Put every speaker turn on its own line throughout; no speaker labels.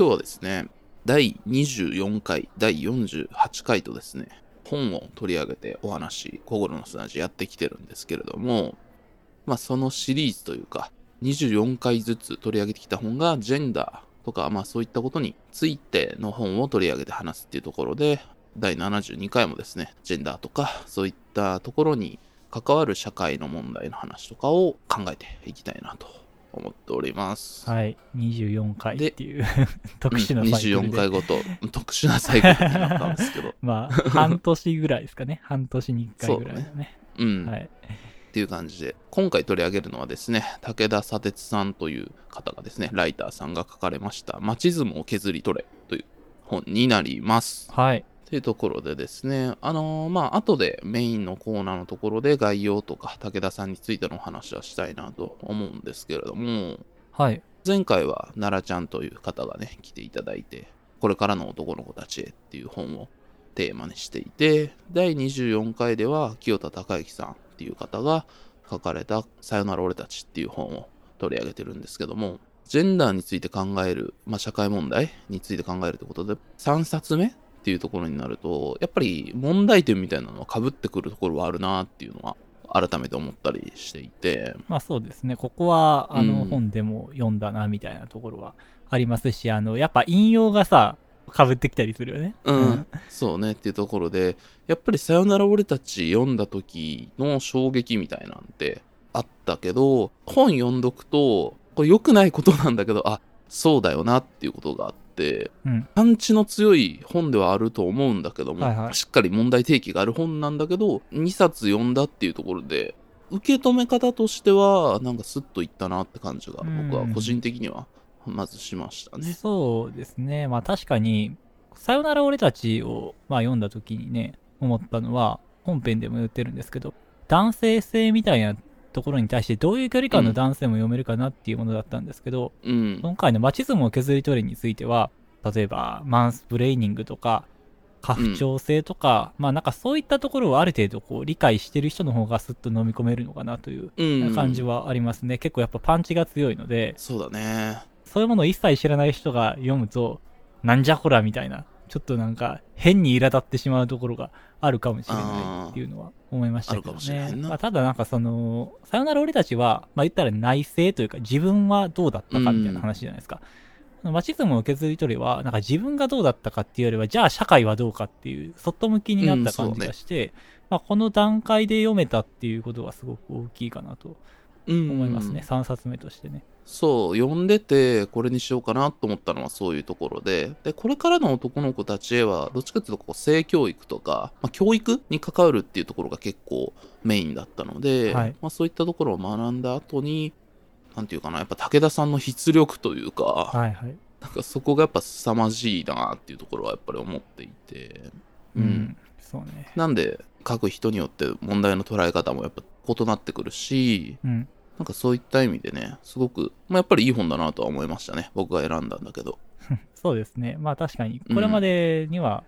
今日はですね、第24回、第48回とですね、本を取り上げてお話、心の砂地やってきてるんですけれども、まあそのシリーズというか、24回ずつ取り上げてきた本がジェンダーとか、まあそういったことについての本を取り上げて話すっていうところで、第72回もですね、ジェンダーとか、そういったところに関わる社会の問題の話とかを考えていきたいなと思っております。
はい。24回っていう 特殊な
うん
サイクルで。
24回ごと、特殊なサイクルになったんですけど、
まあ、半年ぐらいですかね。半年に1回ぐらいだね。
うん、っ
はい。
ていう感じで、今回取り上げるのはですね、武田砂鉄さんという方がですね、ライターさんが書かれました、マチズムを削り取れという本になります。
はい。
というところでですね、あのーまあ、後でメインのコーナーのところで概要とか武田さんについてのお話はしたいなと思うんですけれども、
はい。
前回は奈良ちゃんという方がね、来ていただいて、これからの男の子たちへっていう本をテーマにしていて、第24回では清田孝之さんっていう方が書かれたさよなら俺たちっていう本を取り上げてるんですけども、ジェンダーについて考える、まあ、社会問題について考えるってことで、3冊目っていうところになると、やっぱり問題点みたいなのは被ってくるところはあるなっていうのは改めて思ったりしていて、
まあそうですね。ここは、あの、
うん
本でも読んだな、みたいなところはありますし、あの、やっぱ引用がさ、被ってきたりするよね。
うん、そうねっていうところでやっぱり「さよなら俺たち」読んだ時の衝撃みたいなんてあったけど本読んどくとこれ良くないことなんだけどあそうだよなっていうことがあって
うん。
パンチの強い本ではあると思うんだけども、
はいはい
しっかり問題提起がある本なんだけど2冊読んだっていうところで受け止め方としてはなんかスッといったなって感じが僕は個人的にはまずしましたね。
そうですね。まあ確かに、さよなら俺たちを、まあ、読んだ時にね、思ったのは、本編でも言ってるんですけど、男性性みたいなところに対してどういう距離感の男性も読めるかなっていうものだったんですけど、
うん、
今回のマチズムを削り取りについては、例えばマンスプレーニングとか、過不調性とか、まあなんかそういったところをある程度こう理解してる人の方がスッと飲み込めるのかなという
うん
感じはありますね。結構やっぱパンチが強いので、
そうだね。
そういうものを一切知らない人が読むと、なんじゃこらみたいな、ちょっとなんか変に苛立ってしまうところがあるかもしれないっていうのは思いましたけどね。まあ、ただなんかその、さよなら俺たちは、まあ言ったら内政というか自分はどうだったかみたいな話じゃないですか。マチズムを削り取りは、なんか自分がどうだったかっていうよりは、じゃあ社会はどうかっていう、外向きになった感じがして、まあこの段階で読めたっていうことがすごく大きいかなと
うん
思いますね。3冊目としてね。
そう、読んでて、これにしようかなと思ったのはそういうところで、で、これからの男の子たちへは、どっちかっていうと、こう、性教育とか、まあ、教育に関わるっていうところが結構メインだったので、
はい
まあ、そういったところを学んだ後に、なんていうかな、やっぱ武田さんの筆力というか、
はいはい。
なんかそこがやっぱ凄まじいなっていうところはやっぱり思っていて、
うん。そうね。
なんで、書く人によって問題の捉え方もやっぱ異なってくるし、
うん。
なんかそういった意味でね、すごく、まあ、やっぱりいい本だなとは思いましたね。僕が選んだんだけど。
そうですね。まあ確かに、これまでには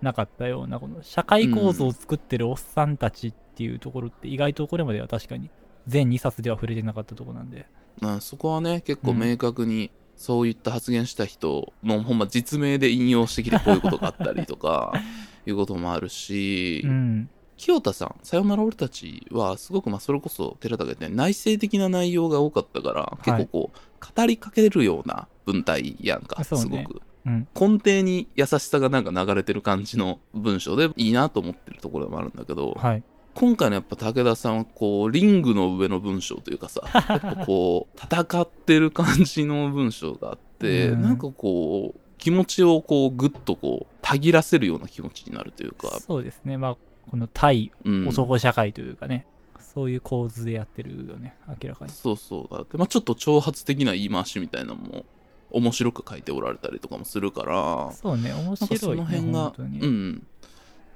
なかったような、この社会構造を作ってるおっさんたちっていうところって、意外とこれまでは確かに全2冊では触れてなかったところなんで。
まあ、そこはね、結構明確に、そういった発言した人の、ほんま実名で引用してきてこういうことがあったりとか、いうこともあるし、
うん。
清田さん、さよなら俺たちは、すごくまあそれこそ寺田が言ったように内省的な内容が多かったから、結構こう、語りかけるような文体やんか、すごく。
うん。
根底に優しさがなんか流れてる感じの文章でいいなと思ってるところでもあるんだけど、
はい。
今回のやっぱ武田さんはこうリングの上の文章というかさやっぱこう戦ってる感じの文章があって、
うん
なんかこう気持ちをこうグッとこうたぎらせるような気持ちになるというか、
そうですね。まあ、この対
うん、
男社会というかね、そういう構図でやってるよね、明らかに。
そうそう。だって、まあ、ちょっと挑発的な言い回しみたいなのも面白く書いておられたりとかもするから。
そうね、面白い、ね。
の辺がうん。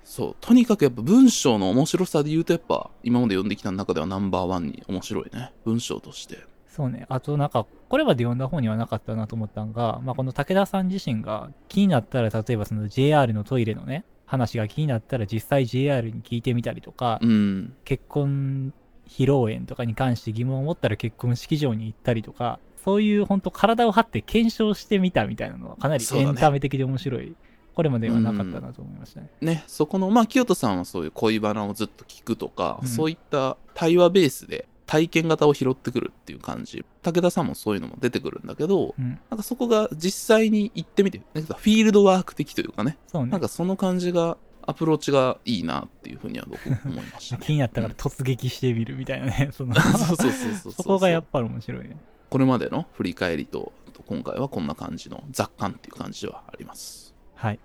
そう。とにかくやっぱ文章の面白さで言うとやっぱ今まで読んできた中ではナンバーワンに面白いね。文章として。
そうね。あとなんか、これまで読んだ方にはなかったなと思ったのが、まあ、この武田さん自身が気になったら、例えばその JR のトイレのね、話が気になったら実際 JR に聞いてみたりとか、
うん。
結婚披露宴とかに関して疑問を持ったら結婚式場に行ったりとか、そういう本当体を張って検証してみたみたいなのはかなりエンタメ的で面白い、これまではなかったなと思いましたね。
ね、そこの、まあ、清人さんはそういう恋バナをずっと聞くとか、
うん。
そういった対話ベースで体験型を拾ってくるっていう感じ。武田さんもそういうのも出てくるんだけど、
うん、
なんかそこが実際に行ってみて、なんかフィールドワーク的というかね、
そうね
なん。かその感じが、アプローチがいいなっていうふうには僕思いました、ね。
気になったから突撃してみるみたいなね。その
そうそうそうそう
そこがやっぱり面白いね。
これまでの振り返りと、今回はこんな感じの雑感っていう感じではあります。
はい。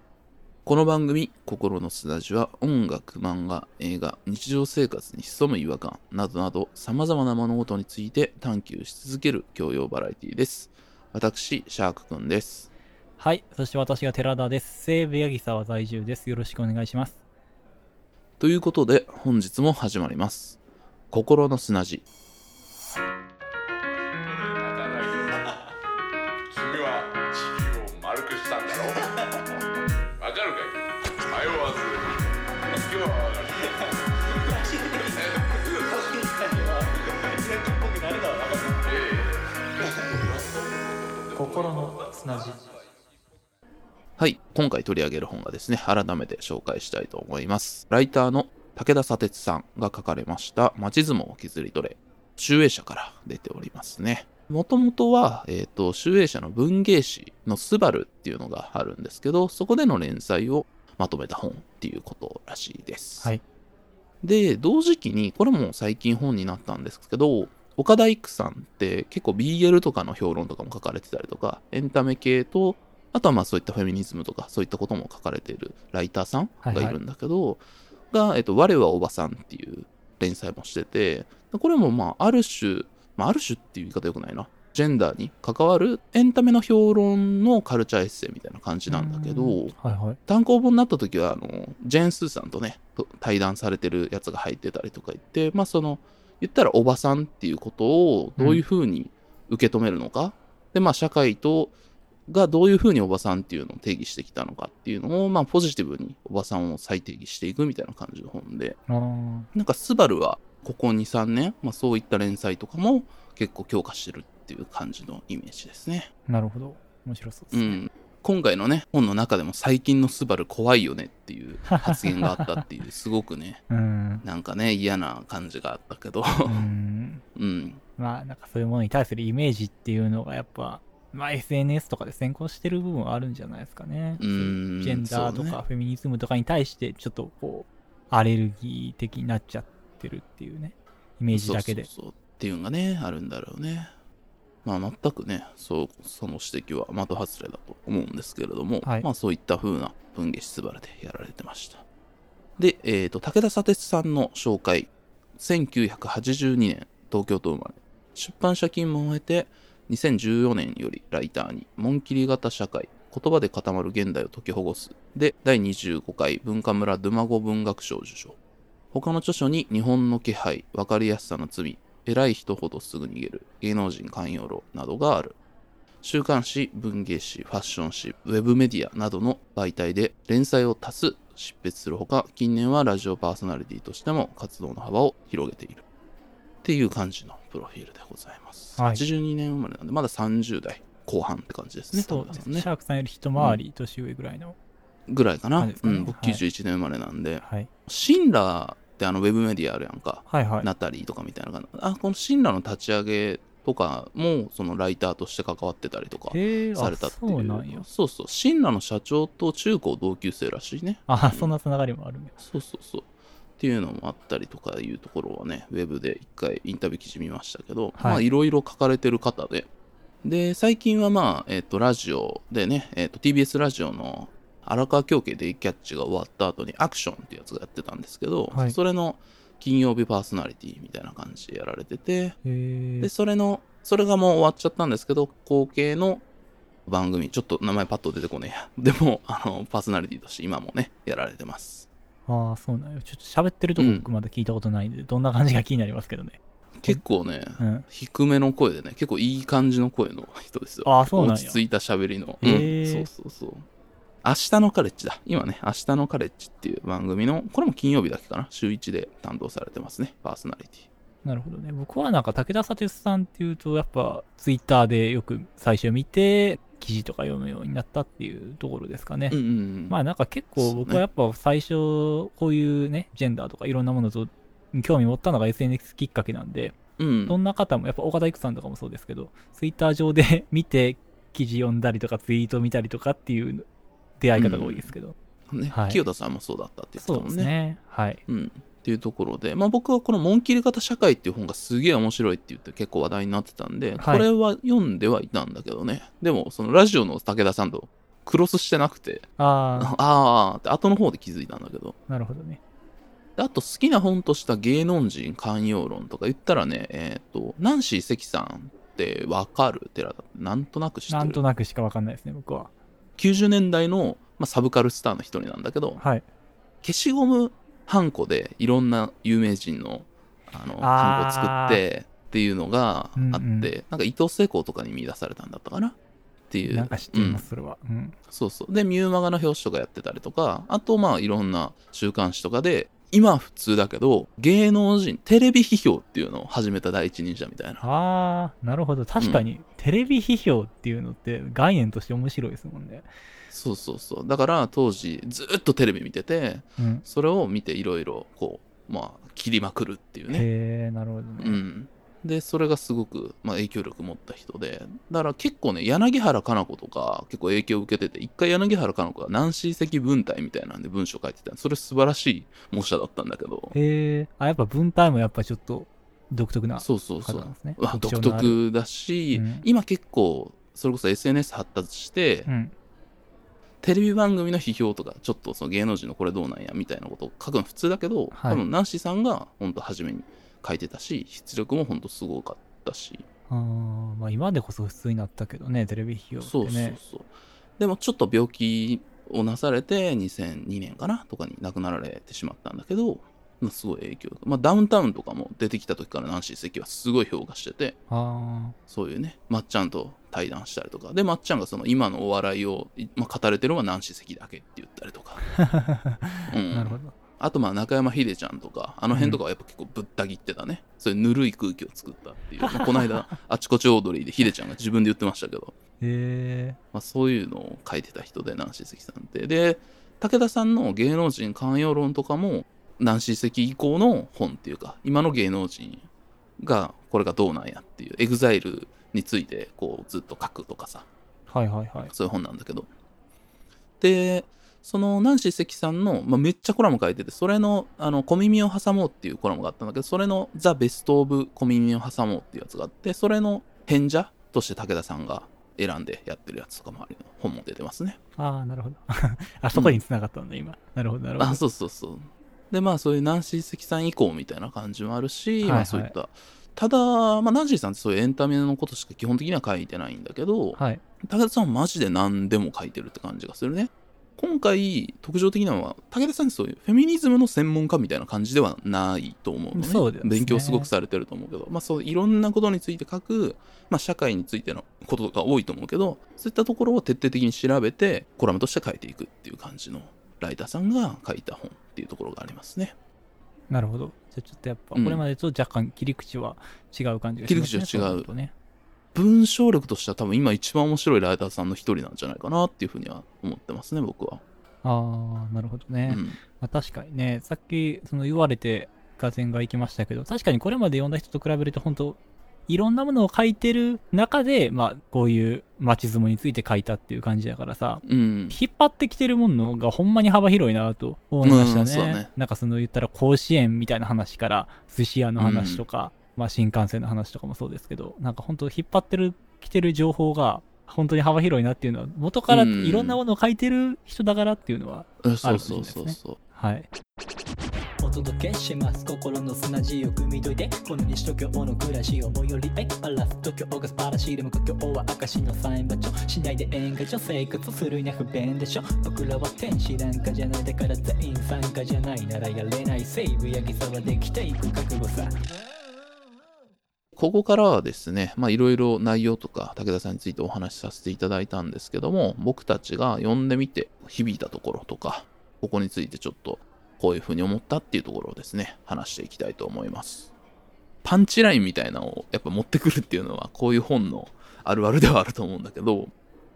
この番組「心の砂地」は音楽漫画映画日常生活に潜む違和感などなどさまざまな物事について探求し続ける教養バラエティです私シャークくんです
はい。そして私が寺田です。西武八木沢在住です。よろしくお願いします。
ということで本日も始まります心の砂地
心の砂地。
はい今回取り上げる本がですね改めて紹介したいと思いますライターの武田砂鉄さんが書かれました「町相撲を削り取れ」集英社から出ておりますねもともとは、えっ、と、集英社の文芸誌のスバルっていうのがあるんですけど、そこでの連載をまとめた本っていうことらしいです。
はい。
で、同時期に、これも最近本になったんですけど、岡田育さんって結構 BL とかの評論とかも書かれてたりとか、エンタメ系と、あとはまあそういったフェミニズムとかそういったことも書かれているライターさんがいるんだけど、が、えっと、我はおばさんっていう連載もしてて、これもまあある種、まあある種っていう言い方よくないな。ジェンダーに関わるエンタメの評論のカルチャーエッセイみたいな感じなんだけど、
はいはい。
単行本になった時はあのジェーン・スーさんとねと対談されてるやつが入ってたりとか言ってまあその言ったらおばさんっていうことをどういうふうに受け止めるのか、でまあ社会とがどういうふうにおばさんっていうのを定義してきたのかっていうのをまあポジティブにおばさんを再定義していくみたいな感じの本でなんかスバルはここ23年、まあ、そういった連載とかも結構強化してるっていう感じのイメージですね。
なるほど。面白そうですね。
うん、今回のね本の中でも最近のスバル怖いよねっていう発言があったっていう すごくね
うん。
なんかね嫌な感じがあったけど
うん。
うん
まあ、なんかそういうものに対するイメージっていうのがやっぱ、まあ SNS とかで先行してる部分はあるんじゃないですかね。
うーん
ジェンダーとかフェミニズムとかに対してちょっとこう、アレルギー的になっちゃってるっていうね、イメージだけで。
そうそうそうっていうのがねあるんだろうねまあ全くねそうその指摘は的外れだと思うんですけれども、
はい。
まあそういった風な文芸スバルでやられてました。で、えー、と武田砂鉄さんの紹介1982年東京都生まれ。出版社勤務を経て2014年よりライターに紋切り型社会言葉で固まる現代を解きほぐす。で第25回文化村ドゥマゴ文学賞を受賞。他の著書に日本の気配、わかりやすさの罪、偉い人ほどすぐ逃げる、芸能人寛容論などがある。週刊誌、文芸誌、ファッション誌、ウェブメディアなどの媒体で連載を多数執筆するほか、近年はラジオパーソナリティとしても活動の幅を広げている。っていう感じのプロフィールでございます。
はい
82年生まれなんで、まだ30代後半って感じですね。
そうですね。シャークさんより一回り年上ぐらいの。
ぐらいかな。
かね
うん、僕
はい
91年生まれなんで、
はい。
シンラーってあのウェブメディアあるやんか。
はいはい。
ナタリーとかみたいな感じあこの神羅の立ち上げとかもそのライターとして関わってたりとかされたっていう
そう。
そうそう神羅の社長と中高同級生らしいね
あ、そんなつながりもあるね。
そうそうそうっていうのもあったりとかいうところはねウェブで一回インタビュー記事見ましたけど、
はい
まあいろいろ書かれてる方でで最近はまあえっ、とラジオでね、えっと TBS ラジオの荒川京家デイキャッチが終わった後にアクションってやつがやってたんですけど、
はい
それの金曜日パーソナリティみたいな感じでやられてて、で、。それの、それがもう終わっちゃったんですけど、後継の番組、ちょっと名前パッと出てこねえや。でも、あの、パーソナリティとして今もね、やられてます。
ああ、そうなんや。ちょっと喋ってるとこ
うん
僕まだ聞いたことないんで、どんな感じが気になりますけどね。
結構ね、
うん。
低めの声でね、結構いい感じの声の人ですよ。
あーそうな
落ち着いた喋りの。うん、そうそうそう。明日のカレッジだ。今ね、明日のカレッジっていう番組の、これも金曜日だけかな。週1で担当されてますね。パーソナリティ。
なるほどね。僕はなんか武田砂鉄さんっていうと、やっぱツイッターでよく最初見て、記事とか読むようになったっていうところですかね。
うんうんうん。
まあなんか結構僕はやっぱ最初、こういうね、ジェンダーとかいろんなものと興味持ったのが SNS きっかけなんで、
うん
そんな方も、やっぱ岡田育さんとかもそうですけど、ツイッター上で見て、記事読んだりとかツイート見たりとかっていう出会い方が多いですけど。
ね、
はい
清田さんもそうだったって言ってた
そう
もんね。
ですね。はい。
うん。っていうところで、まあ僕はこの紋切り型社会っていう本がすげえ面白いって言って結構話題になってたんで、
はい
これは読んではいたんだけどね。でも、そのラジオの武田さんとクロスしてなくて、
あ
あーって後の方で気づいたんだけど。
あ、なるほどね。
であと好きな本とした芸能人寛容論とか言ったらね、えっ、と、ナンシー関さんってわかる寺田なんとなく知ってる
なんとなくしかわかんないですね、僕は。
90年代の、まあ、サブカルスターの一人なんだけど、
はい。
消しゴムハンコでいろんな有名人のあのハンコを作ってっていうのがあって、
うんうん
なんか伊藤聖子とかに見出されたんだったかな？っていう。
なんか知っていま
うん
す、それは。うん。
そうそう。で、ミューマガの表紙とかやってたりとか、あとまあいろんな週刊誌とかで、今は普通だけど、芸能人、テレビ批評っていうのを始めた第一人者みたいな。
ああ、なるほど。確かに、テレビ批評っていうのって概念として面白いですもんね。
そうそうそう。だから当時ずっとテレビ見てて、
うん。
それを見ていろいろこう、まあ切りまくるっていうね。
へえ、なるほどね。
うん。で、それがすごく、まあ、影響力持った人で、だから結構ね、柳原加奈子とか結構影響を受けてて、一回柳原加奈子がナンシー積文体みたいなんで文章書いてたそれ素晴らしい模写だったんだけど、
へえ、あ、やっぱ文体もやっぱちょっと独特な
そうそうそう
方なん。ですね。
まあ独。
特
だし、
うん
今結構、それこそ SNS 発達して、
うん。
テレビ番組の批評とか、ちょっとその芸能人のこれどうなんやみたいなことを書くの普通だけど、
はい
多分ナンシーさんが本当初めに書いてたし、出力も本当すごかったし、
あーまあ今でこそ普通になったけどね、テレビ批評
そうそう
ってね。
そう。でもちょっと病気をなされて、2002年かなとかに亡くなられてしまったんだけど、まあすごい影響が。まあダウンタウンとかも出てきた時からナンシー関はすごい評価してて、
あ
そういうね、まっちゃんと対談したりとか、で、まっちゃんがその今のお笑いを、いまあ、語れてるのはナンシー関だけって言ったりとか。
あ、
うん
なるほど。
あとまあ中山秀ちゃんとか、あの辺とかはやっぱ結構ぶった切ってたね。そういうぬるい空気を作ったっていう。まあこの間、あちこちオードリーで秀ちゃんが自分で言ってましたけど、
へえ、
まあ、そういうのを書いてた人で、ナンシー関さんって。で、武田さんの芸能人寛容論とかも、ナンシー関以降の本っていうか、今の芸能人がこれがどうなんやっていう、エグザイルについてこうずっと書くとかさ、
はいはいはい。
そういう本なんだけど。で、そのナンシー関さんの、まあ、めっちゃコラム書いてて、それの、あの、小耳を挟もうっていうコラムがあったんだけど、それのザ・ベスト・オブ・小耳を挟もうっていうやつがあって、それの変者として武田さんが選んでやってるやつとかもある本も出てますね。
ああ、なるほど。あそこに繋がったんだ、今。なるほど、なるほ
あ、
ど。
そうそうそう。で、まあそういうナンシー関さん以降みたいな感じもあるし、
はいはい
まあそういった、ただ、まあナンシーさんってそういうエンタメのことしか基本的には書いてないんだけど、
はい。
武田さんはマジで何でも書いてるって感じがするね。今回、特徴的なのは、武田さんそういうフェミニズムの専門家みたいな感じではないと思うのね。
そうですね
勉強すごくされてると思うけど、まあそういろんなことについて書く、まあ社会についてのことが多いと思うけど、そういったところを徹底的に調べて、コラムとして書いていくっていう感じのライターさんが書いた本っていうところがありますね。
なるほど。じゃあちょっとやっぱ、
うん
これまでと若干切り口は違う感じがしますね。
切り口は違う
ね。
文章力としては多分今一番面白いライターさんの一人なんじゃないかなっていうふうには思ってますね、僕は。
ああ、なるほどね。
うん。
まあ、確かにね、さっきその言われて、がぜんが行きましたけど、確かにこれまで読んだ人と比べると、本当いろんなものを書いてる中で、まあ、こういう街相撲について書いたっていう感じだからさ、
うん。
引っ張ってきてるものがほんまに幅広いなと思いましたね。
うんね
なんかその言ったら甲子園みたいな話から寿司屋の話とか、まあ新幹線の話とかもそうですけど、なんか本当引っ張ってる、来てる情報が本当に幅広いなっていうのは、元から
うん。
いろんなものを書いてる人だからっていうのは、
うんそうそうそう。そう。
はい。
お届けします。心の砂地を汲み解いてこの西東京の暮らしを最寄り。へバラス東京が素晴らしいでも故郷は証のサイン場所。しないで演歌所生活するには不便でしょ僕らは天使なんかじゃないだから全員参加じゃないならやれない。西武八木沢できていく覚悟さ
ここからはですね、まあいろいろ内容とか武田さんについてお話しさせていただいたんですけども、僕たちが読んでみて響いたところとか、ここについてちょっとこういうふうに思ったっていうところをですね、話していきたいと思います。パンチラインみたいなのをやっぱ持ってくるっていうのは、こういう本のあるあるではあると思うんだけど、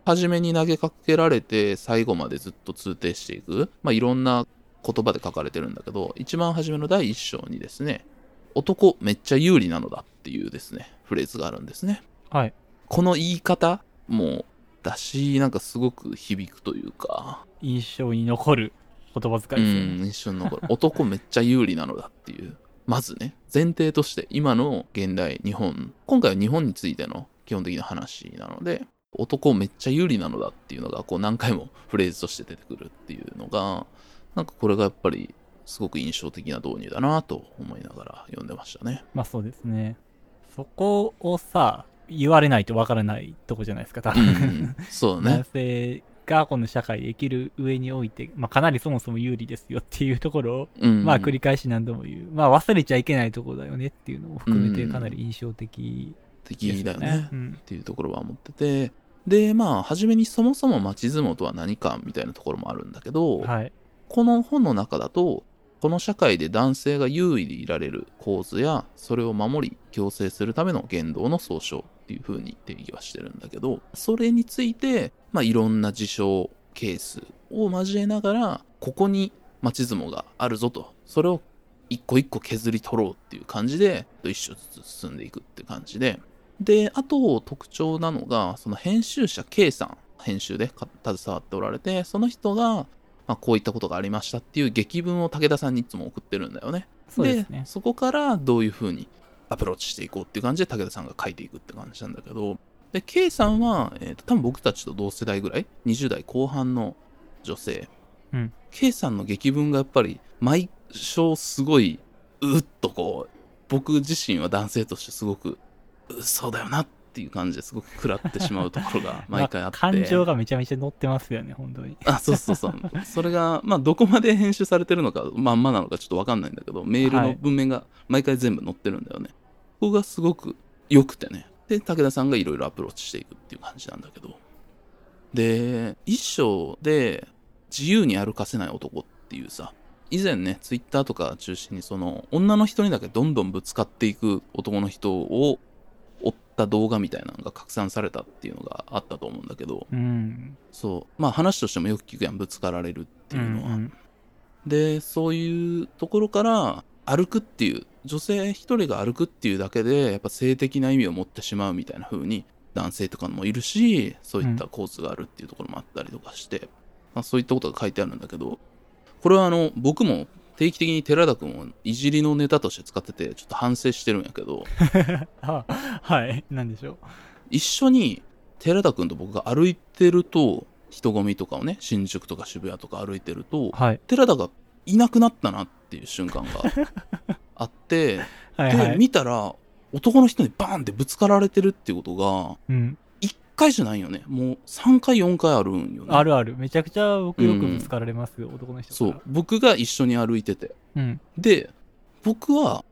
初めに投げかけられて最後までずっと通底していく、まあ、いろんな言葉で書かれてるんだけど、一番初めの第一章にですね、男めっちゃ有利なのだっていうですね、フレーズがあるんですね。
はい。
この言い方もだし、なんかすごく響くというか、
印象に残る言葉遣いですよ
うん、
ね。
一緒に残る。男めっちゃ有利なのだっていう。まずね、前提として、今の現代、日本、今回は日本についての基本的な話なので、男めっちゃ有利なのだっていうのが、こう何回もフレーズとして出てくるっていうのが、なんかこれがやっぱり、すごく印象的な導入だなと思いながら読んでましたね。
まあそうですね。そこをさ、言われないとわからないとこじゃないですか、多
う
分。
ん、そう
男
ね。
性がこの社会で生きる上において、まあかなりそもそも有利ですよっていうところを、
うん、
まあ繰り返し何度も言う。まあ忘れちゃいけないところだよねっていうのも含めて
うん
かなり印象的です
的だよね。
うん
っていうところは思ってて、で、まあ、初めにそもそも町相撲とは何かみたいなところもあるんだけど、
はい。
この本の中だと、この社会で男性が優位でいられる構図や、それを守り、強制するための言動の総称っていう風に定義はしてるんだけど、それについて、まあ、いろんな事象、ケースを交えながら、ここに町相撲があるぞと、それを一個一個削り取ろうっていう感じで、一章ずつ進んでいくって感じで、で、あと特徴なのが、その編集者 K さん、編集で携わっておられて、その人が、まあ、こういったことがありましたっていう劇文を武田さんにいつも送ってるんだよね。
そうですね。
そこからどういう風にアプローチしていこうっていう感じで武田さんが書いていくって感じなんだけど、で、K さんは、えーと多分僕たちと同世代ぐらい、20代後半の女性。
うん
K さんの劇文がやっぱり毎章すごい、うっとこう、僕自身は男性としてすごく、うそうだよなっていう感じですごく食らってしまうところが 毎回あって。
ま感情がめちゃめちゃ乗ってますよね、本当に。
あ、そうそうそう。それが、まあ、どこまで編集されてるのか、まんまなのかちょっとわかんないんだけど、メールの
はい
文面が毎回全部載ってるんだよね。ここがすごく良くてね。で、武田さんがいろいろアプローチしていくっていう感じなんだけど。で、一章で、自由に歩かせない男っていうさ、以前ね、ツイッターとか中心にその、女の人にだけどんどんぶつかっていく男の人を追った動画みたいなのが拡散されたっていうのがあったと思うんだけど、
うん。
そう。まあ話としてもよく聞くやん、ぶつかられるっていうのは。
んん
で、そういうところから、歩くっていう、女性一人が歩くっていうだけで、やっぱ性的な意味を持ってしまうみたいな風に、男性とかもいるし、そういった構図があるっていうところもあったりとかして、まあ、そういったことが書いてあるんだけど、これはあの、僕も定期的に寺田くんをいじりのネタとして使ってて、ちょっと反省してるんやけど、
あはい。なんでしょう？
一緒に寺田くんと僕が歩いてると、人混みとかをね、新宿とか渋谷とか歩いてると、
はい。
寺田がいなくなったなっていう瞬間が あって、で、
はいはい。
見たら、男の人にバーンってぶつかられてるっていうことが、
うん。
1回じゃないよね。もう3回、4回あるんよね。
あるある。めちゃくちゃ僕よくぶつかられますよ、男の人から。
そう。僕が一緒に歩いてて。
うん。
で、僕は、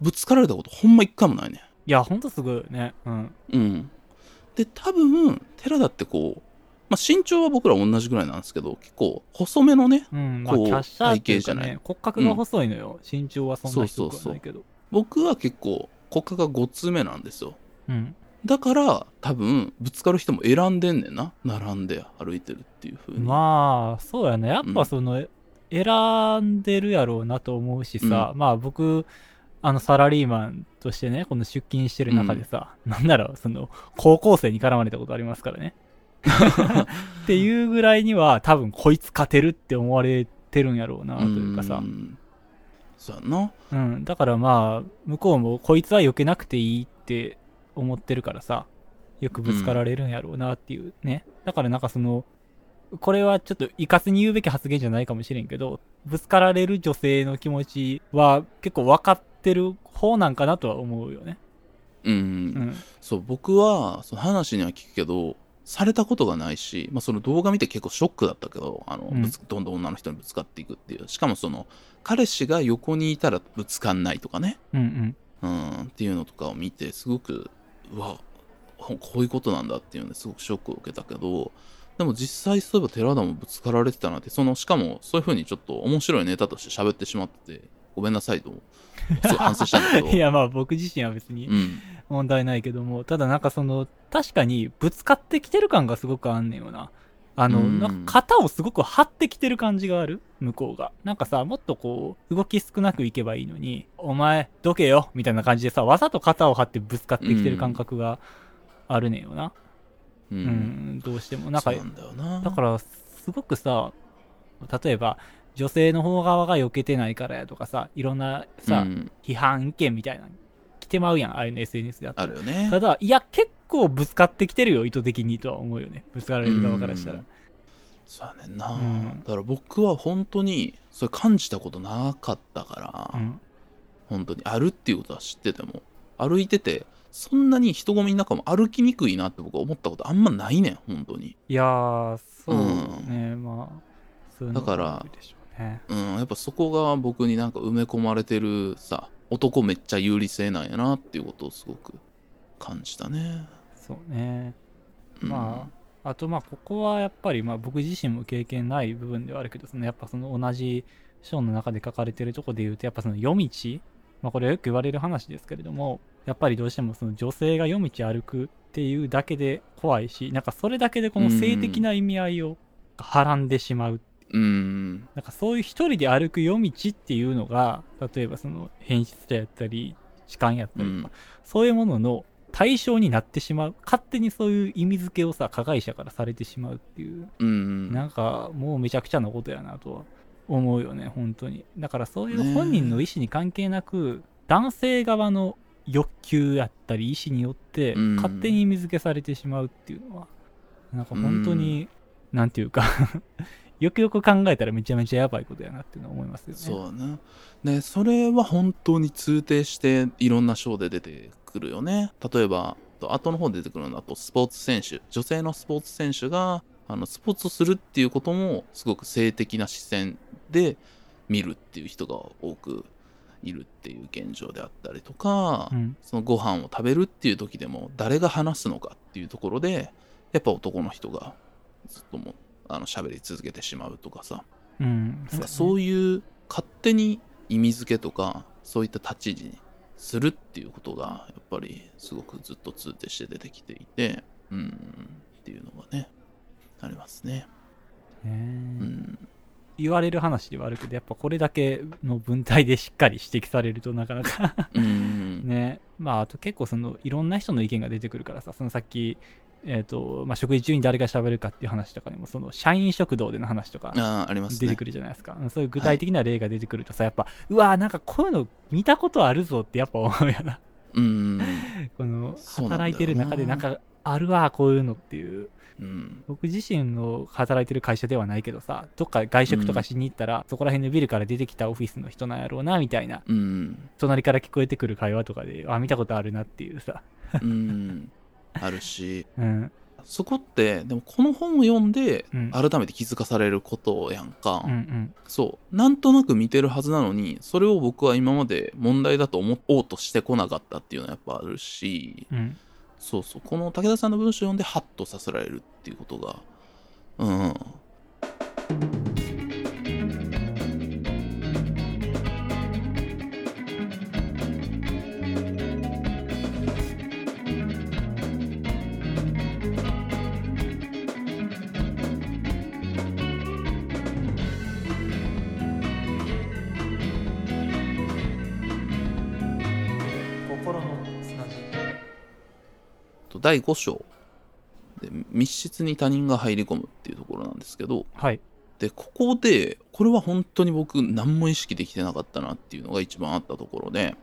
ぶつかられたことほんま1回もないね。
いや、ほんとすごいよね。うん。
うん。で、多分、寺田ってこう、まあ、身長は僕ら同じぐらいなんですけど、結構細めのね、
うん。まあ、
こう体型じゃない
ね、骨格が細いのよ。身長はそんな低くはないけど。
僕は結構骨格が5つ目なんですよ。
うん。
だから、多分、ぶつかる人も選んでんねんな。並んで歩いてるっていう風に。
まあ、そうやね。やっぱその、選んでるやろうなと思うしさ、まあ僕、あのサラリーマンとしてね、この出勤してる中でさ、なんだろう、その、高校生に絡まれたことありますからね。っていうぐらいには、多分こいつ勝てるって思われてるんやろうな、というかさ。
んそうやんな。
うん。だからまあ、向こうもこいつは避けなくていいって思ってるからさ、よくぶつかられるんやろうなっていうね。だからなんかその、これはちょっといかつに言うべき発言じゃないかもしれんけど、ぶつかられる女性の気持ちは結構分かってる方なんかなとは思うよね。
うん。
うん。
そう、僕は、その話には聞くけど、されたことがないし、まあ、その動画見て結構ショックだったけど、あの、
うん
どんどん女の人にぶつかっていくっていう。しかもその、彼氏が横にいたらぶつかんないとかね。
うんうん。
うん、っていうのとかを見て、すごく、うわ、ほこういうことなんだっていうのですごくショックを受けたけど、でも実際そういえば寺田もぶつかられてたなって、その、しかもそういう風にちょっと面白いネタとして喋ってしまってて、ごめんなさいと、すごい反省したんだけど。
いや、まあ僕自身は別に
うん。
問題ないけども、ただなんかその、確かにぶつかってきてる感がすごくあんねんよな。あの、
うん
なんか肩をすごく張ってきてる感じがある？向こうが。なんかさ、もっとこう、動き少なくいけばいいのに、お前、どけよみたいな感じでさ、わざと肩を張ってぶつかってきてる感覚があるねんよな。
う。
うんん、どうしても。なんか
だ。
だから、すごくさ、例えば、女性の方側が避けてないからやとかさ、いろんなさ、
うん
批判意見みたいな、来てまうやん、ああいうの SNS であったら
あるよね。
ただ、いや、結構ぶつかってきてるよ、意図的にとは思うよね。ぶつかられる側からしたら
うん。そうやねんな、
うん
だから僕は本当にそれ感じたことなかったから、
うん。
本当にあるっていうことは知ってても歩いててそんなに人混みの中も歩きにくいなって僕は思ったことあんまないねん本当に
いやー、そう
うん
ね、まあ、そういうの
だから
があるでしょうね。
うんやっぱそこが僕になんか埋め込まれてるさ男めっちゃ有利性なんやなっていうことをすごく感じたね、
そうね。
うん、
まあ、あとまあ、ここはやっぱり、まあ僕自身も経験ない部分ではあるけど、そのやっぱその同じ章の中で書かれてるとこで言うと、やっぱその夜道、まあこれはよく言われる話ですけれども、やっぱりどうしてもその女性が夜道歩くっていうだけで怖いし、なんかそれだけでこの性的な意味合いをはらんでしまう。
うん。
なんかそういう一人で歩く夜道っていうのが、例えばその変質者やったり、痴漢やったりとか、そういうものの対象になってしまう。勝手にそういう意味付けをさ、加害者からされてしまうっていう、
うん
なんかもうめちゃくちゃなことやなとは思うよね、本当に。だからそういう本人の意思に関係なく、男性側の欲求やったり意思によって、
うん。
勝手に意味付けされてしまうっていうのは、なんか本当に、なんていうか よくよく考えたらめちゃめちゃやばいことやなっていうのは思いますよね。
そうね。でそれは本当に通底していろんな賞で出てくるよね例えば後の方で出てくるのだとスポーツ選手女性のスポーツ選手があのスポーツをするっていうこともすごく性的な視線で見るっていう人が多くいるっていう現状であったりとか、
うん。
そのご飯を食べるっていう時でも誰が話すのかっていうところでやっぱ男の人がずっともうあの喋り続けてしまうとかさ
うん。
そういう勝手に意味付けとかそういった立ち位置にするっていうことがやっぱりすごくずっと通底して出てきていてうんっていうのがねありますね。
ね
うん
言われる話ではあるけど、やっぱこれだけの文体でしっかり指摘されるとなかなか
うん
ね。まあ、あと結構その、いろんな人の意見が出てくるからさ、そのさっき、えっ、と、まあ、食事中に誰が喋るかっていう話とかでも、その、社員食堂での話とか、
あーありますね。
出てくるじゃないですか。そういう具体的な例が出てくるとさ、やっぱ、うわーなんかこういうの見たことあるぞってやっぱ思うよな。
うん
この、働いてる中でなんか、あるわ、こういうのっていう。
うん
僕自身の働いてる会社ではないけどさ、どっか外食とかしに行ったら、そこら辺のビルから出てきたオフィスの人なんやろうな、みたいな、
うん
隣から聞こえてくる会話とかで、あ、見たことあるなっていうさ。
うんあるし。
うん。
そこってでもこの本を読んで
うん。
改めて気づかされることやんか、
うんうん。
そう。なんとなく見てるはずなのにそれを僕は今まで問題だと思おうとしてこなかったっていうのはやっぱあるし。
うん。
そうそう。この武田さんの文章を読んでハッとさせられるっていうことが。うん
心
第5章で密室に他人が入り込むっていうところなんですけど
はい。
でここでこれは本当に僕何も意識できてなかったなっていうのが一番あったところで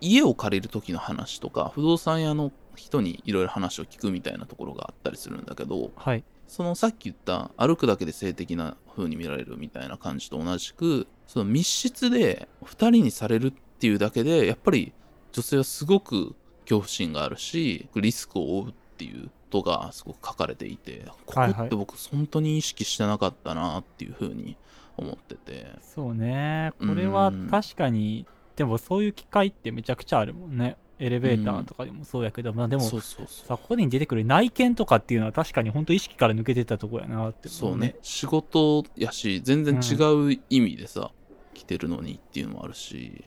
家を借りる時の話とか不動産屋の人にいろいろ話を聞くみたいなところがあったりするんだけど
はい。
そのさっき言った歩くだけで性的な風に見られるみたいな感じと同じくその密室で2人にされるっていうだけでやっぱり女性はすごく恐怖心があるしリスクを負うっていうことがすごく書かれていてここ
はい。はい
って僕本当に意識してなかったなっていう風に思ってて。
そうね。これは確かに、でもそういう機会ってめちゃくちゃあるもんね。エレベーターとかでもそうやけど、まあでも、
そうそうそう。
さ、ここに出てくる内見とかっていうのは確かに本当意識から抜けてたとこやなって思
そうね。仕事やし全然違う意味でさ、きてるのにっていうのもあるし、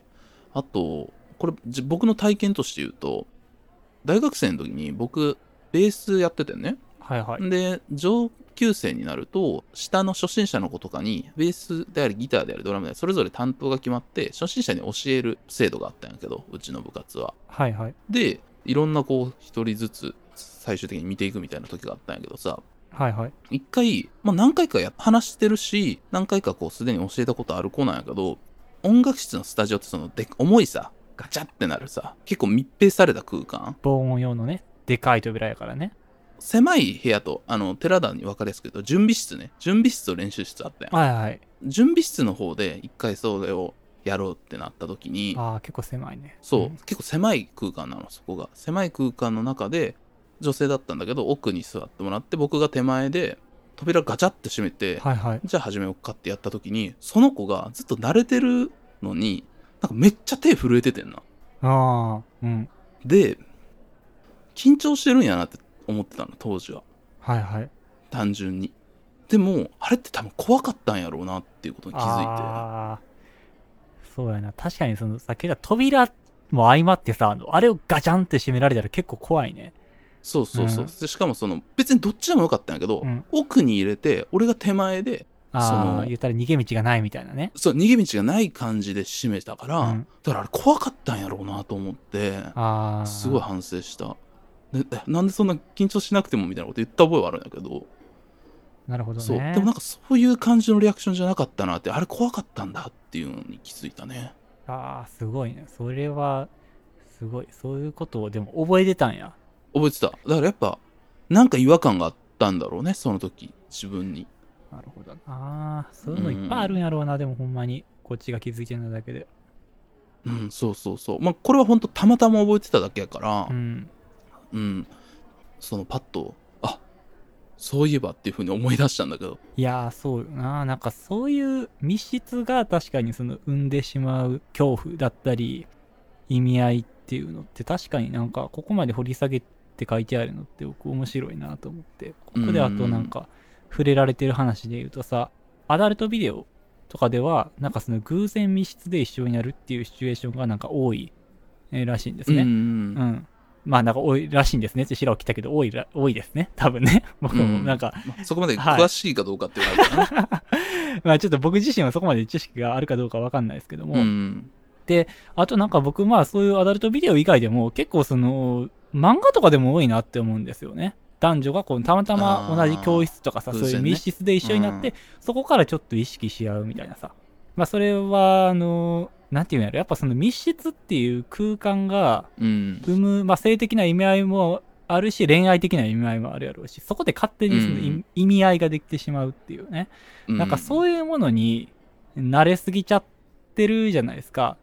あと、これじ僕の体験として言うと、大学生の時に僕、ベースやっててね。
はいはい。
で、上級生になると、下の初心者の子とかに、ベースであり、ギターであり、ドラムであり、それぞれ担当が決まって、初心者に教える制度があったんやけど、うちの部活は。
はいはい。
で、いろんなこう、一人ずつ最終的に見ていくみたいな時があったんやけどさ、
はいはい。
一回、まあ何回かや話してるし、何回かこうすでに教えたことある子なんやけど、音楽室のスタジオってそので重いさ、ガチャってなるさ、結構密閉された空間、
防音用のね、でかい扉やからね。
狭い部屋と、あの、寺田に分かりやすく言うと、準備室ね。準備室と練習室あったやん。
はいはい。
準備室の方で一回それをやろうってなった時に、
ああ、結構狭いね。
そう、
ん
結構狭い空間なの、そこが。狭い空間の中で、女性だったんだけど、奥に座ってもらって、僕が手前で、扉ガチャって閉めて、
はいはい。
じゃあ始めようかってやった時に、その子がずっと慣れてるのに、なんかめっちゃ手震えててんな。
ああ、うん。
で、緊張してるんやなって思ってたの、当時は。
はいはい。
単純に。でも、あれって多分怖かったんやろうなっていうことに気づいて。
ああ、そうやな。確かにその、さっき言った扉も相まってさ、あれをガチャンって閉められたら結構怖いね。
そうそうそう。
うん
でしかもその、別にどっちでもよかったんやけど、
うん
奥に入れて、俺が手前で、そ
あ
の
あ、言ったら逃げ道がないみたいなね。
そう、逃げ道がない感じで閉めたから、
うん
だからあれ怖かったんやろうなと思って。すごい反省した。でえなんでそんな緊張しなくてもみたいなこと言った覚えはあるんだけど、
なるほどね。
そう。でもなんかそういう感じのリアクションじゃなかったなって、あれ怖かったんだっていうのに気づいたね。
ああ、すごいね。それは、すごい。そういうことをでも覚えてたんや。
覚えてた。だからやっぱ、なんか違和感があったんだろうね、その時、自分に。
なるほど。ああ、そういうのいっぱいあるんやろうな、でもほんまに。こっちが気づいてないだけで。
うん、そうそうそう。まあ、これは本当たまたま覚えてただけやから
う、ん。
うん、そのパッと、あそういえばっていうふうに思い出したんだけど、
いやー、そうよな。なんかそういう密室が確かにその生んでしまう恐怖だったり、意味合いっていうのって確かになんかここまで掘り下げて書いてあるのって僕面白いなと思って。ここであとなんか触れられてる話で言うとさ、アダルトビデオとかではなんかその偶然密室で一緒になるっていうシチュエーションがなんか多い、えーらしいんですね。
うん
うん。まあなんか多いらしいんですねって白を切ったけど多いら、多いですね。多分ね。僕もなんか、
まあそこまで詳しいかどうかっていうのはあるかな。
まあちょっと僕自身はそこまで知識があるかどうかわかんないですけども、
うん。
あとなんか僕まあそういうアダルトビデオ以外でも結構その漫画とかでも多いなって思うんですよね。男女がこうたまたま同じ教室とかさ、そういう密室で一緒になって、そこからちょっと意識し合うみたいなさ。まあそれは、あの、なんていうんやろ、やっぱその密室っていう空間が
うん。
生む、まあ性的な意味合いもあるし、恋愛的な意味合いもあるやろうし、そこで勝手にその意,、味合いができてしまうっていうね。なんか
う
そういうものに慣れすぎちゃってるじゃないですか。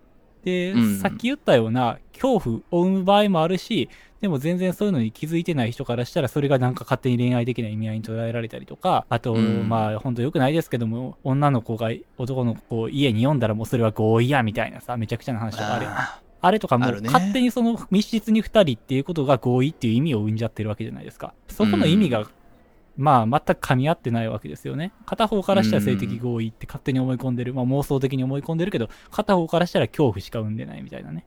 で、
うん
さっき言ったような恐怖を生む場合もあるし、でも全然そういうのに気づいてない人からしたらそれがなんか勝手に恋愛的な意味合いに捉えられたりとか、あと、
うん。
まあ本当良くないですけども、女の子が男の子を家に呼んだらもうそれは合意やみたいなさ、めちゃくちゃな話とかあるやん。
あ
あれとかも勝手にその密室に2人っていうことが合意っていう意味を生んじゃってるわけじゃないですか。そこの意味が、
うん
まあ全く噛み合ってないわけですよね。片方からしたら性的合意って勝手に思い込んでる。まあ妄想的に思い込んでるけど、片方からしたら恐怖しか生んでないみたいなね。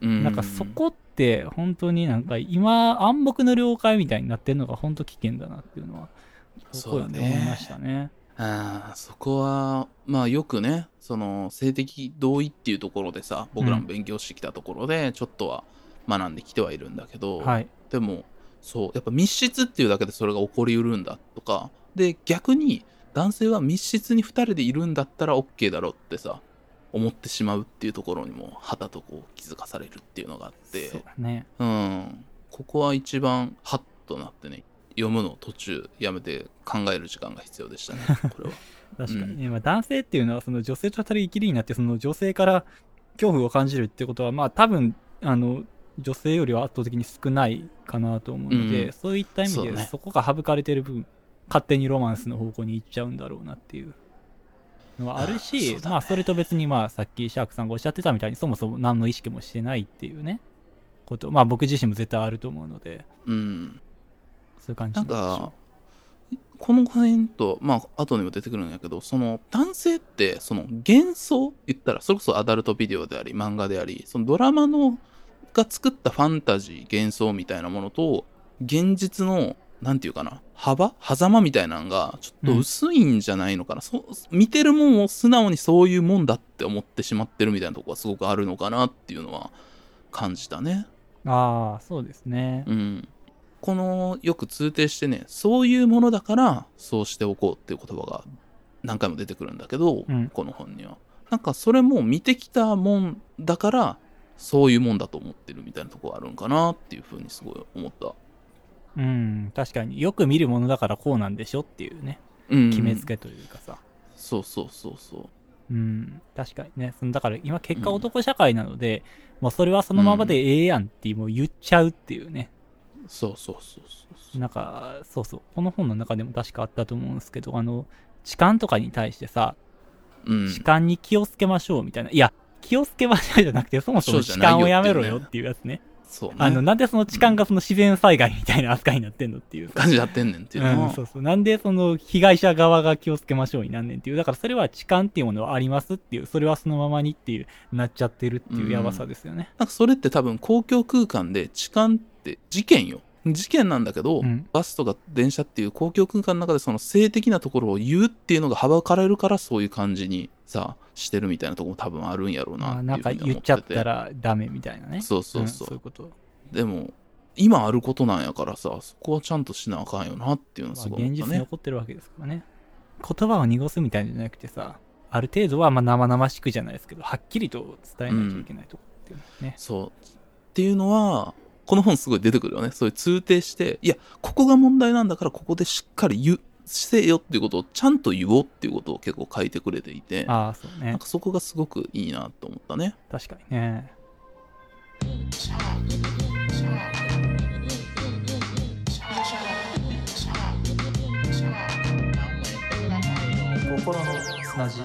なんかそこって本当になんか今暗黙の了解みたいになってるのが本当危険だなっていうのは、そ
うだね
で思いましたね。
あーそこは、まあよくね、その性的同意っていうところでさ、僕らも勉強してきたところで、ちょっとは学んできてはいるんだけど、
はい。
でも、そう、やっぱ密室っていうだけでそれが起こりうるんだとか、で、逆に男性は密室に2人でいるんだったら OK だろうってさ、思ってしまうっていうところにも、はたとこう気づかされるっていうのがあって、
そうだね。
うん、ここは一番ハッとなってね、読むのを途中やめて考える時間が必要でしたね、これは。
確かに。ね、まあ、男性っていうのはその女性と二人きりになってその女性から恐怖を感じるってことはまあ多分あの女性よりは圧倒的に少ないかなと思うので、
うん。
そういった意味で
そ
こが省かれてる分勝手にロマンスの方向に行っちゃうんだろうなっていうのはあるし
ね。
まあそれと別にまあさっきシャークさんがおっしゃってたみたいにそもそも何の意識もしてないっていうねことまあ僕自身も絶対あると思うので
うん。
そういう感じ
なんか、この辺と、まあ、後にも出てくるんやけど、その、男性って、その、幻想言ったら、それこそアダルトビデオであり、漫画であり、そのドラマの、が作ったファンタジー、幻想みたいなものと、現実の、なんていうかな、幅狭間みたいなのが、ちょっと薄いんじゃないのかな。そう見てるもんを素直にそういうもんだって思ってしまってるみたいなとこがすごくあるのかなっていうのは感じたね。
ああ、そうですね。
うん。この、よく通底してね、そういうものだから、そうしておこうっていう言葉が何回も出てくるんだけど、
うん
この本には。なんかそれも見てきたもんだから、そういうもんだと思ってるみたいなとこあるんかなっていうふうにすごい思った。
うん、確かによく見るものだからこうなんでしょっていうね、
うん。
決めつけというかさ。
そうそうそうそう。
うん、確かにね。そのだから今結果男社会なので、もうそれはそのままでええやんってもう言っちゃうっていうね。
そうそうそうそうそう。
なんか、そうそう。この本の中でも確かあったと思うんですけど、あの、痴漢とかに対してさ、
うん。
痴漢に気をつけましょうみたいな。いや、気をつけましょうじゃなくて、そもそも痴漢をやめろよっていうやつね。
そうね。
あの、なんでその痴漢がその自然災害みたいな扱いになってんのっていうさ。
感じやってんねんっていうのは、
うん、そうそう。なんでその被害者側が気をつけましょうになんねんっていう。だからそれは痴漢っていうものはありますっていう、それはそのままにっていう、なっちゃってるっていうやばさですよね。
なんかそれって多分公共空間で痴漢って事件よ。事件なんだけど、
うん
バスとか電車っていう公共空間の中でその性的なところを言うっていうのがはばかれるからそういう感じにさ、してるみたいなところも多分あるんやろうな
まあ、
って
ないんか
うふうに思ってて。
言っちゃったらダメみたいなね。
そうそうそう
そういうこと。
でも、今あることなんやからさ、そこはちゃんとしなあかんよなっていうのは
まあ、
すごいね。
現実に起こってるわけですからね。言葉を濁すみたいなんじゃなくてさ、ある程度はまあ生々しくじゃないですけど、はっきりと伝えないといけないとこっていうのはね。
そう。っていうのは、この本すごい出てくるよね。そういう通底して、いや、ここが問題なんだから、ここでしっかり言う、せよっていうことをちゃんと言おうっていうことを結構書いてくれていて、
ああ、そうね
なん。かそこがすごくいいなと思ったね。
確かにね。心の砂地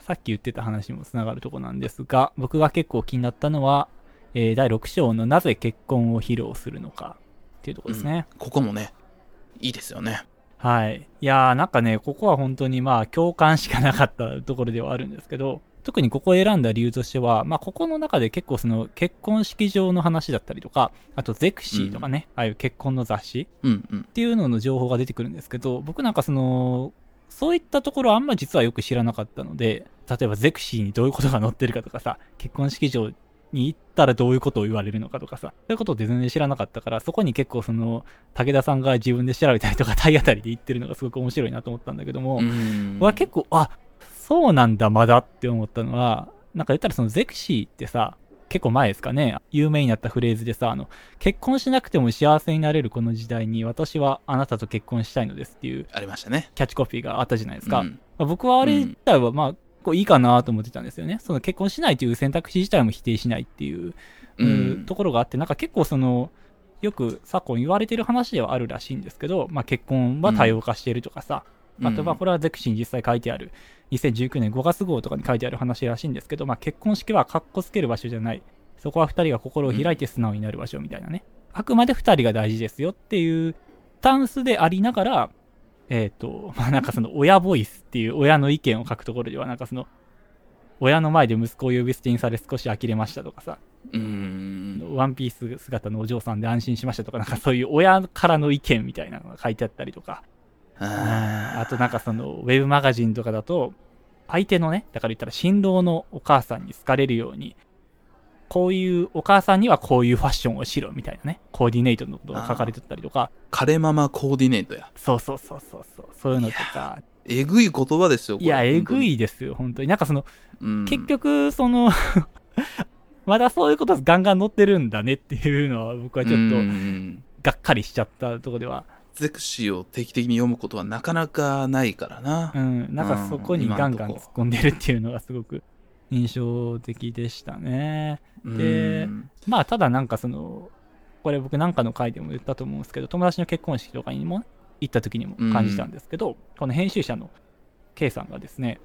さっき言ってた話にもつながるとこなんですが、僕が結構気になったのは、えー第6章のなぜ結婚を披露するのかっていうところですね。
ここもね、いいですよね。
はい。いやーなんかね、ここは本当にまあ共感しかなかったところではあるんですけど、特にここを選んだ理由としては、まあここの中で結構その結婚式場の話だったりとか、あとゼクシーとかね、ああいう結婚の雑誌
うんうん
っ。ていうのの情報が出てくるんですけど、僕なんかその、そういったところあんま実はよく知らなかったので、例えばゼクシーにどういうことが載ってるかとかさ、結婚式場に行ったらどういうことを言われるのかとかさ、そういうことって全然知らなかったから、そこに結構その、武田さんが自分で調べたりとか体当たりで言ってるのがすごく面白いなと思ったんだけども、
うん
は結構、あ、そうなんだ、まだって思ったのは、なんか言ったらそのゼクシーってさ、結構前ですかね、有名になったフレーズでさ、あの、結婚しなくても幸せになれるこの時代に私はあなたと結婚したいのですっていう
ありましたね。
キャッチコピーがあったじゃないですか。
うん
まあ僕はあれ自体はまあ、こういいかなと思ってたんですよね。その結婚しないという選択肢自体も否定しないっていう、
う
うんんところがあって、なんか結構その、よく昨今言われてる話ではあるらしいんですけど、まあ結婚は多様化しているとかさ、あとはこれはゼクシーに実際書いてある、2019年5月号とかに書いてある話らしいんですけど、まあ結婚式は格好つける場所じゃない。そこは二人が心を開いて素直になる場所みたいなね。あくまで二人が大事ですよっていうスタンスでありながら、えっ、と、まあなんかその親ボイスっていう親の意見を書くところでは、なんかその、親の前で息子を呼び捨てにされ少し呆れましたとかさ、
うん。
ワンピース姿のお嬢さんで安心しましたとか、なんかそういう親からの意見みたいなのが書いてあったりとか、
あ
あとなんかそのウェブマガジンとかだと、相手のね、だから言ったら新郎のお母さんに好かれるように、こういうお母さんにはこういうファッションをしろみたいなね、コーディネートのことが書かれてたりとか、
カレママコーディネートや。
そうそうそうそうそう、そういうのとか、
えぐい言葉ですよ、これ
いや、えぐ。
本
いですよ、本当に。なんかその、
うん
結局、その、まだそういうことガンガン載ってるんだねっていうのは僕はちょっ
う
と
ん
がっかりしちゃったところでは、
ゼクシーを定期的に読むことはなかなかないからな
う。ん、なんかそこにガンガン突っ込んでるっていうのがすごく印象的でしたね。で
うん
まあ、ただなんかその、これ僕なんかの回でも言ったと思うんですけど、友達の結婚式とかにも行った時にも感じたんですけど、この編集者の K さんがですね、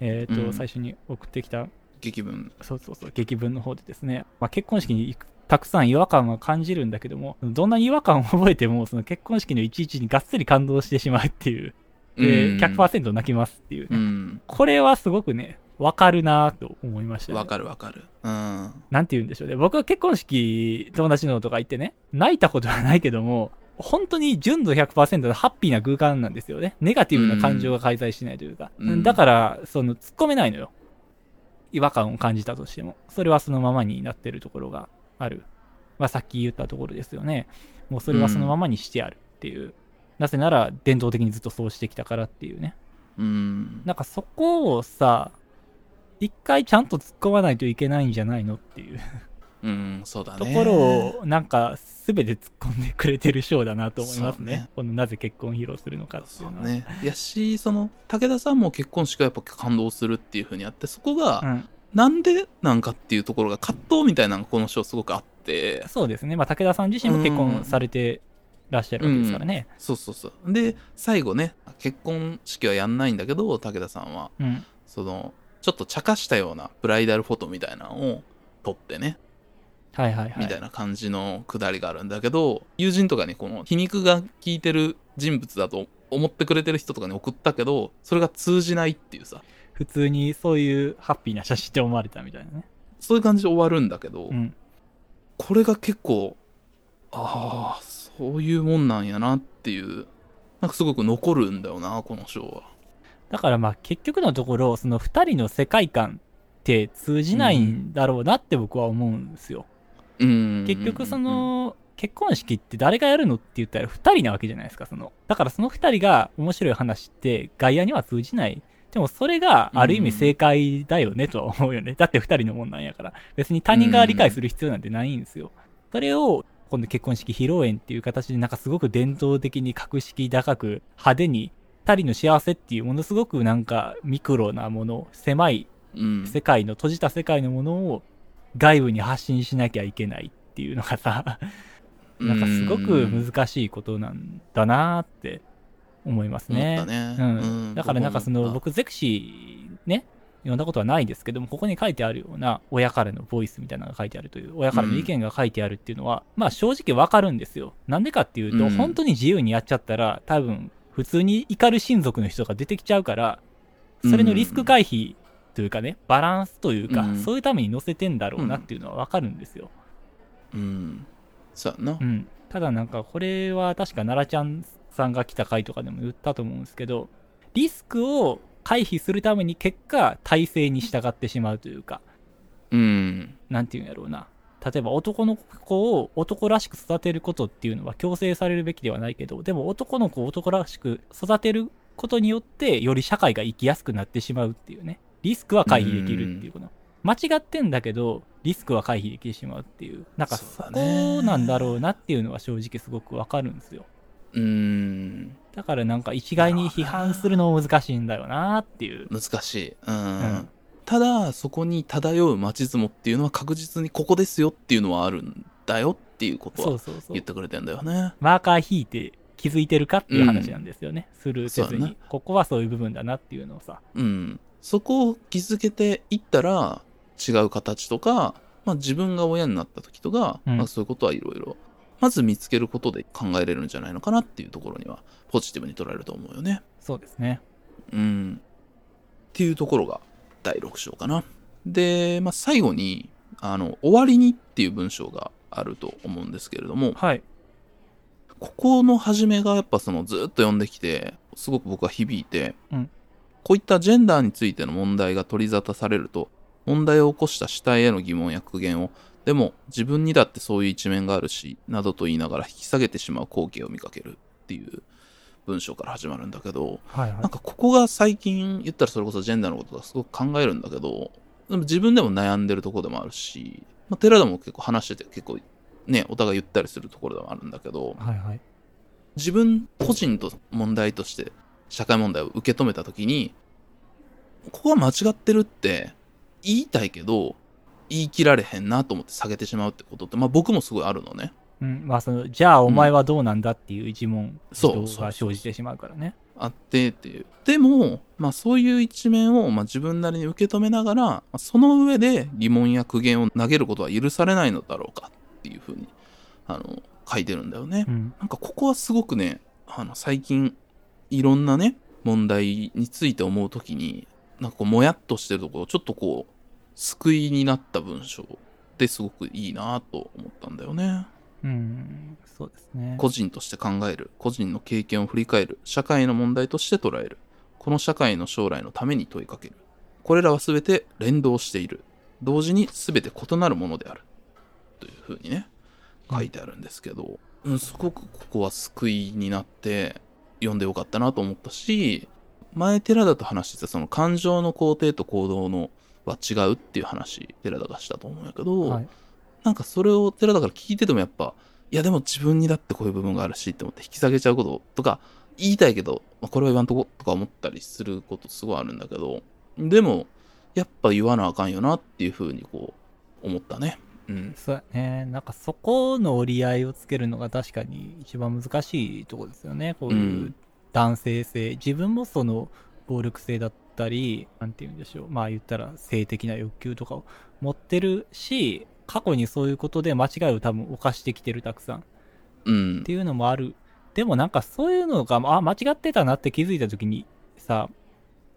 えっ、と、
うん
最初に送ってきた
劇文。
そうそうそう、劇文の方でですね、まあ、結婚式に行くたくさん違和感は感じるんだけども、どんなに違和感を覚えても、その結婚式のいちいちにがっつり感動してしまうっていう。で、
うん
100%泣きますっていうね。
うん。
これはすごくね、わかるなぁと思いました、ね。
わかるわかる。うん。
なんて言うんでしょうね。僕は結婚式、友達のとか行ってね、泣いたことはないけども、本当に純度100%のハッピーな空間なんですよね。ネガティブな感情が介在しないというか。
うん
だから、その、突っ込めないのよ。違和感を感じたとしても。それはそのままになってるところがある。まあ、さっき言ったところですよね。もうそれはそのままにしてあるっていう。なぜなら、伝統的にずっとそうしてきたからっていうね。
うん。
なんかそこをさ、一回ちゃんと突っ込まないといけないんじゃないのっていう。
うん、そうだね。
ところを、なんか、すべて突っ込んでくれてるショーだなと思いますね。
ね
このなぜ結婚を披露するのかっていのは。
そううね。やし、その、武田さんも結婚式はやっぱ感動するっていう風にあって、そこが、
うん。
なんでなんかっていうところが葛藤みたいなのがこのショーすごくあって、
そうですね。まあ、武田さん自身も結婚されてらっしゃるわけですからね。
そうそうそう。で、最後ね、結婚式はやんないんだけど、武田さんは、
うん。
その、ちょっと茶化したようなブライダルフォトみたいなのを撮ってね、
はいはいはい。
みたいな感じのくだりがあるんだけど、友人とかにこの皮肉が効いてる人物だと思ってくれてる人とかに送ったけど、それが通じないっていうさ、
普通にそういうハッピーな写真って思われたみたいなね。
そういう感じで終わるんだけど、
うん。
これが結構、ああ、そういうもんなんやなっていう、なんかすごく残るんだよな、このショーは。
だからまあ結局のところ、その二人の世界観って通じないんだろうなって僕は思うんですよ。
うん。
結局そ、の、結婚式って誰がやるのって言ったら二人なわけじゃないですか、その。だからその二人が面白い話って外野には通じない。でもそれがある意味正解だよねとは思うよね。だって二人のもんなんやから。別に他人が理解する必要なんてないんですよ。それを、今度結婚式披露宴っていう形でなんかすごく伝統的に格式高く派手に二人の幸せっていうものすごくなんかミクロなもの、狭い
うん。
世界の、閉じた世界のものを外部に発信しなきゃいけないっていうのがさ、なんかすごく難しいことなんだなーって思いますね。うん。
うん。
だからなんかその
僕
ゼクシーね、読んだことはないですけども、ここに書いてあるような親からのボイスみたいなのが書いてあるという、親からの意見が書いてあるっていうのは、まあ正直わかるんですよ。なんでかっていうと、
うん
本当に自由にやっちゃったら、多分普通に怒る親族の人が出てきちゃうから、それのリスク回避というかね、バランスというか、
うん
そういうために載せてんだろうなっていうのはわかるんですよ。
うん。そうやな
う。ん。ただなんかこれは確か奈良ちゃんさんが来た回とかでも言ったと思うんですけど、リスクを回避するために結果、体制に従ってしまうというか、
うん。
なんていうんやろうな。例えば男の子を男らしく育てることっていうのは強制されるべきではないけど、でも男の子を男らしく育てることによって、より社会が生きやすくなってしまうっていうね。リスクは回避できるっていうこと。間違ってんだけど、リスクは回避できてしまうっていう。なんかそ
そう
なんだろうなっていうのは正直すごくわかるんですよ。
うん。
だからなんか一概に批判するのも難しいんだよなっていう。
難しい。うん。
うん
ただ、そこに漂う街相撲っていうのは確実にここですよっていうのはあるんだよっていうことは
そうそうそう
言っ。てくれてんだよね。
マーカー引いて気づいてるかっていう話なんですよね。スルーせずに、
ね
ここはそういう部分だなっていうのをさ。
うん。そこを気づけていったら、違う形とか、まあ自分が親になった時とか、
うん
まあそういうことはいろいろ、まず見つけることで考えれるんじゃないのかなっていうところには、ポジティブに捉えると思うよね。
そうですね。
うん。っていうところが第6章かな。で、まあ最後に、あの、終わりにっていう文章があると思うんですけれども、
はい。
ここの始めがやっぱそのずっと読んできて、すごく僕は響いて、
うん
こういったジェンダーについての問題が取り沙汰されると、問題を起こした主体への疑問や苦言を、でも自分にだってそういう一面があるし、などと言いながら引き下げてしまう光景を見かけるっていう文章から始まるんだけど、
はいはい
なん。かここが最近言ったらそれこそジェンダーのことがすごく考えるんだけど、でも自分でも悩んでるところでもあるし、まあ、寺田も結構話してて結構ね、お互い言ったりするところでもあるんだけど、
はいはい。
自分個人と問題として社会問題を受け止めたときに、ここは間違ってるって言いたいけど、言い切られへんなと思って下げてしまうってことって、まあ僕もすごいあるのね。
うん。まあその、じゃあお前はどうなんだっていう一問、
そう
人が生じてしまうからね。
あってっていう。でも、まあそういう一面を、まあ、自分なりに受け止めながら、まあ、その上で疑問や苦言を投げることは許されないのだろうかっっていうふうに、あの、書いてるんだよね。
うん。
なんかここはすごくね、あの、最近、いろんなね、問題について思うときに、なんかこう、もやっとしてるところ、ちょっとこう、救いになった文章ってすごくいいなと思ったんだよね。
うん。そうですね。
個人として考える、個人の経験を振り返る、社会の問題として捉える、この社会の将来のために問いかける。これらはすべて連動している。同時にすべて異なるものである。というふうにね、書いてあるんですけど、うん、すごくここは救いになって読んでよかったなと思ったし、前寺田と話してたその感情の肯定と行動のは違うっていう話、寺田がしたと思うんやけど、
はい。
なんかそれを寺田から聞いててもやっぱ、いやでも自分にだってこういう部分があるしって思って引き下げちゃうこととか言いたいけど、まあ、これは言わんとことか思ったりすることすごいあるんだけど、でも、やっぱ言わなあかんよなっていうふうにこう思ったね。うん。
そうやね。なんかそこの折り合いをつけるのが確かに一番難しいところですよね。こういううん男性性。自分もその暴力性だったり、なんて言うんでしょう。まあ言ったら性的な欲求とかを持ってるし、過去にそういうことで間違いを多分犯してきてるたくさんっ
うん
て。いうのもある。でもなんかそういうのが、あ、間違ってたなって気づいた時にさ、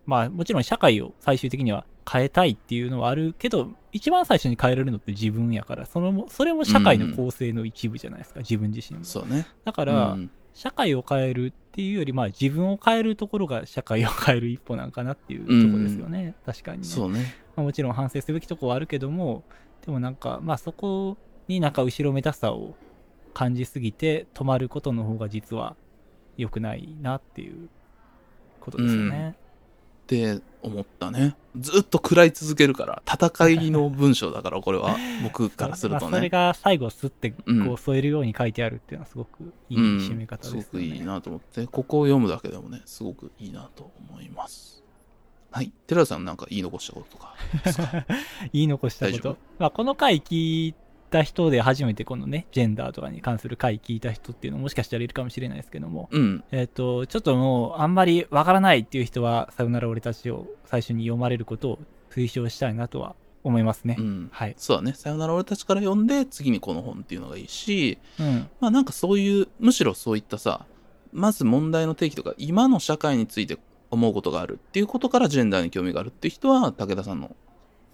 まあもちろん社会を最終的には変えたいっていうのはあるけど、一番最初に変えれるのって自分やから、そのも、それも社会の構成の一部じゃないですか、自分自身も。
そうね。
だか、
から
社会を変えるっていうより、まあ自分を変えるところが社会を変える一歩なんかなっていうところですよね。確かにね。
そうね。
まあ、もちろん反省すべきところはあるけども、でもなんか、まあそこになんか後ろめたさを感じすぎて止まることの方が実は良くないなっていうことですよね。
って思ったね。ずっと食らい続けるから、戦いの文章だから、これは、僕からすると
まあ、それ
ね。
が最後スッてこ
うん
う添えるように書いてあるっていうのはすごくいい
うん
締め方ですよね。
すごくいいなと思って、ここを読むだけでもね、すごくいいなと思います。はい。寺田さんなんか言い残したこととか。
言い残したこと。まあ、この回聞いた人で初めてこのね、ジェンダーとかに関する回聞いた人っていうのももしかしたらいるかもしれないですけども、
うん。
えっ、と、ちょっともうあんまりわからないっていう人は、さよなら俺たちを最初に読まれることを推奨したいなとは思いますね。
うん。
はい。
そうだね。さよなら俺たちから読んで、次にこの本っていうのがいいし、
うん。
まあなんかそういう、むしろそういったさ、まず問題の定義とか、今の社会について思うことがあるっていうことからジェンダーに興味があるっていう人は、武田さんの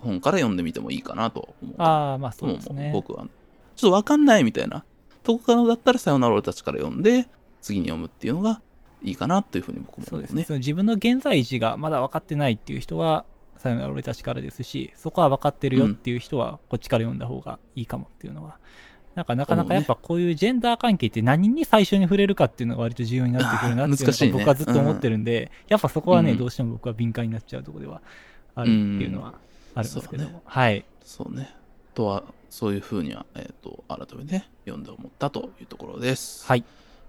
本から読んでみてもいいかなと思う。
ああ、まあそうですね。
僕は。ちょっとわかんないみたいなとこからだったら、さよなら俺たちから読んで、次に読むっていうのがいいかなというふうに僕も
そうですね。
思うね。
その自分の現在地がまだ分かってないっていう人は、さよなら俺たちからですし、そこは分かってるよっていう人は、こっちから読んだ方がいいかもっていうのは。なんかなかなかやっぱこういうジェンダー関係って何に最初に触れるかっていうのが割と重要になってくるなっていうのが僕はずっと思ってるんで、やっぱそこはね、
うん
どうしても僕は敏感になっちゃうところではあるっていうのはあるんですけども。
そうだ
はい。
そうね。とは、そういうふうには、えっ、と、改めて読んで思ったというところです。
はい。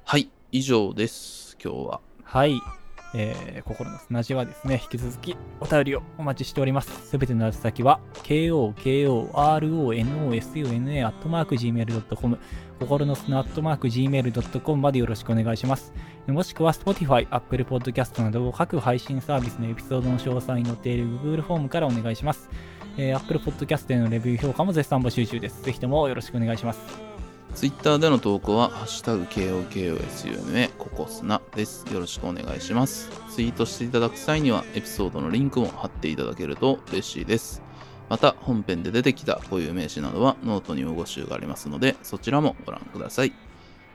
はい。以上です。今日は。
はい。えー、心の砂地はですね、引き続きお便りをお待ちしております。すべての宛先は、kokoronosuna.gmail.com 心の砂 .gmail.com までよろしくお願いします。もしくは Spotify、Apple Podcast など各配信サービスのエピソードの詳細に載っている Google フォームからお願いします。えー、Apple Podcast へのレビュー評価も絶賛募集中です。ぜひともよろしくお願いします。
ツイッターでの投稿は、ハッシュタグ KOKOSUMA ココスナです。よろしくお願いします。ツイートしていただく際には、エピソードのリンクも貼っていただけると嬉しいです。また、本編で出てきた固有名詞などはノートにも補足がありますので、そちらもご覧ください。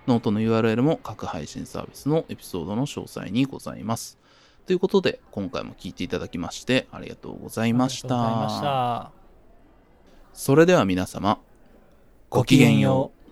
ノートの URL も各配信サービスのエピソードの詳細にございます。ということで、今回も聞いていただきまして、ありがとうございました。
ありがとうございました。
それでは皆様、ごきげんよう。